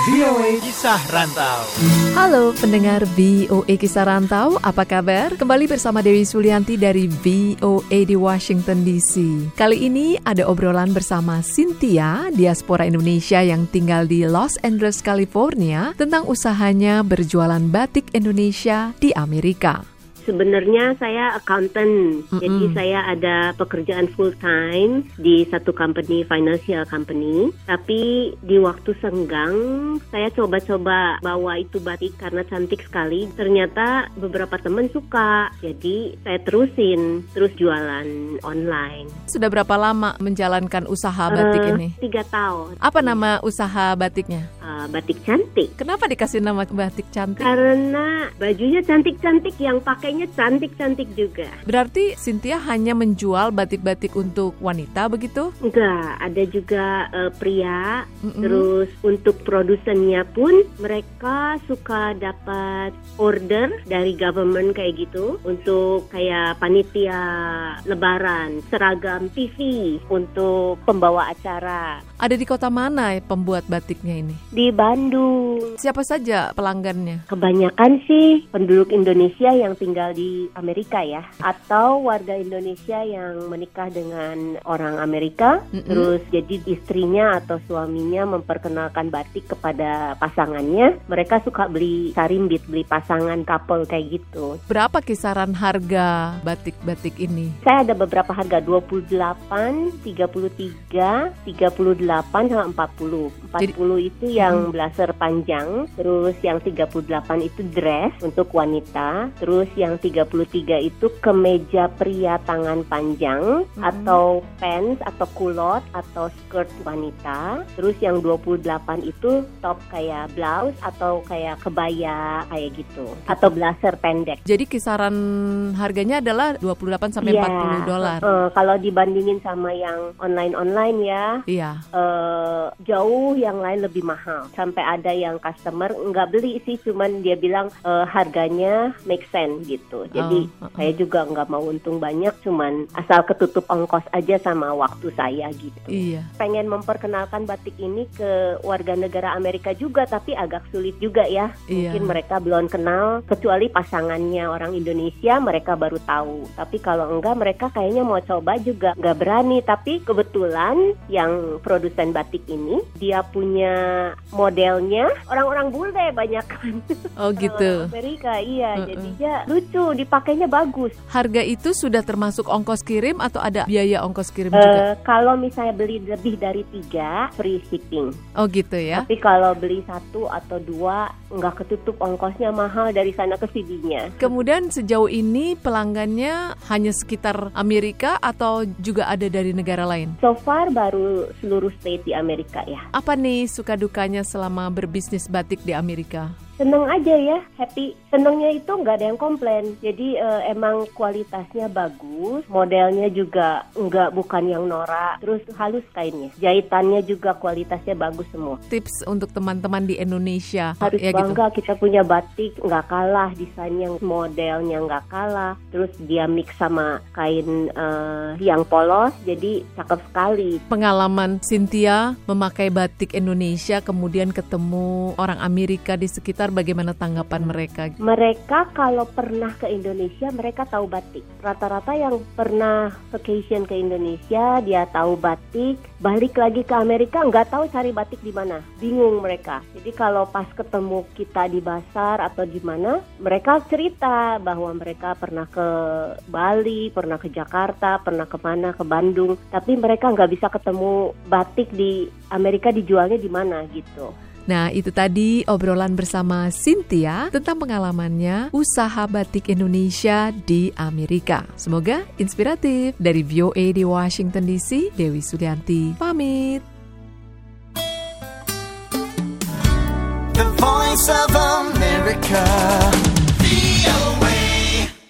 VOA Kisah Rantau. Halo pendengar VOA Kisah Rantau, apa kabar? Kembali bersama Dewi Sulianti dari VOA di Washington DC. Kali ini ada obrolan bersama Cynthia, diaspora Indonesia yang tinggal di Los Angeles, California, tentang usahanya berjualan batik Indonesia di Amerika. Sebenarnya saya accountant, Mm-mm. jadi saya ada pekerjaan full time di satu company financial company. Tapi di waktu senggang saya coba-coba bawa itu batik karena cantik sekali. Ternyata beberapa teman suka, jadi saya terusin terus jualan online. Sudah berapa lama menjalankan usaha batik Eh, ini? Tiga tahun. Apa nama usaha batiknya? Eh, batik cantik. Kenapa dikasih nama batik cantik? Karena bajunya cantik-cantik, yang pakainya cantik-cantik juga. Berarti Cynthia hanya menjual batik-batik untuk wanita begitu? Enggak, ada juga eh, pria. Mm-mm. Terus untuk produsennya pun mereka suka dapat order dari government kayak gitu untuk kayak panitia lebaran, seragam TV untuk pembawa acara Ada di kota mana ya pembuat batiknya ini? di Bandung. Siapa saja pelanggannya? Kebanyakan sih penduduk Indonesia yang tinggal di Amerika ya, atau warga Indonesia yang menikah dengan orang Amerika, Mm-mm. terus jadi istrinya atau suaminya memperkenalkan batik kepada pasangannya. Mereka suka beli sarimbit, beli pasangan couple kayak gitu. Berapa kisaran harga batik-batik ini? Saya ada beberapa harga 28, 33, 38 sama 40. 40 itu yang blazer panjang, terus yang 38 itu dress untuk wanita, terus yang 33 itu kemeja pria tangan panjang Mhm. atau pants atau kulot atau skirt wanita. Terus yang 28 itu top kayak blouse atau kayak kebaya kayak gitu atau blazer pendek. Jadi kisaran harganya adalah 28 sampai Iya, 40 dolar. eh, kalau dibandingin sama yang online-online ya, Iya. eh, jauh yang lain lebih mahal. Sampai ada yang customer nggak beli sih, cuman dia bilang eh, harganya make sense gitu. Jadi Oh, uh-uh. saya juga nggak mau untung banyak, cuman asal ketutup ongkos aja sama waktu saya gitu. Iya. Pengen memperkenalkan batik ini ke warga negara Amerika juga, tapi agak sulit juga ya. Iya. Mungkin mereka belum kenal, kecuali pasangannya orang Indonesia, mereka baru tahu. Tapi kalau enggak, mereka kayaknya mau coba juga nggak berani. Tapi kebetulan yang produsen batik ini, dia punya modelnya orang-orang bule banyak kan. Oh gitu. Amerika, iya. Uh-uh. Jadinya lucu, dipakainya bagus. Harga itu sudah termasuk ongkos kirim atau ada biaya ongkos kirim juga? Eh, kalau misalnya beli lebih dari tiga, free shipping. Oh gitu ya. Tapi kalau beli satu atau dua, nggak ketutup ongkosnya mahal dari sana ke sininya. Kemudian sejauh ini pelanggannya hanya sekitar Amerika atau juga ada dari negara lain? So far baru seluruh state di Amerika ya. Apa nih suka dukanya selama berbisnis batik di Amerika? Seneng aja ya, happy. Senengnya itu nggak ada yang komplain. Jadi eh, emang kualitasnya bagus, modelnya juga nggak bukan yang norak, terus halus kainnya. Jahitannya juga kualitasnya bagus semua. Tips untuk teman-teman di Indonesia Harus ya gitu. bangga kita punya batik nggak kalah desainnya modelnya nggak kalah terus dia mix sama kain eh, yang polos jadi cakep sekali Pengalaman Cynthia memakai batik Indonesia kemudian ketemu orang Amerika di sekitar bagaimana tanggapan mereka? mereka kalau pernah ke Indonesia mereka tahu batik. Rata-rata yang pernah vacation ke Indonesia dia tahu batik. Balik lagi ke Amerika nggak tahu cari batik di mana. Bingung mereka. Jadi kalau pas ketemu kita di pasar atau di mana mereka cerita bahwa mereka pernah ke Bali pernah ke Jakarta pernah ke mana ke Bandung. Tapi mereka nggak bisa ketemu batik di Amerika dijualnya di mana gitu Nah, itu tadi obrolan bersama Cynthia tentang pengalamannya usaha batik Indonesia di Amerika. Semoga inspiratif. Dari VOA di Washington DC, Dewi Sulianti pamit. The voice of America.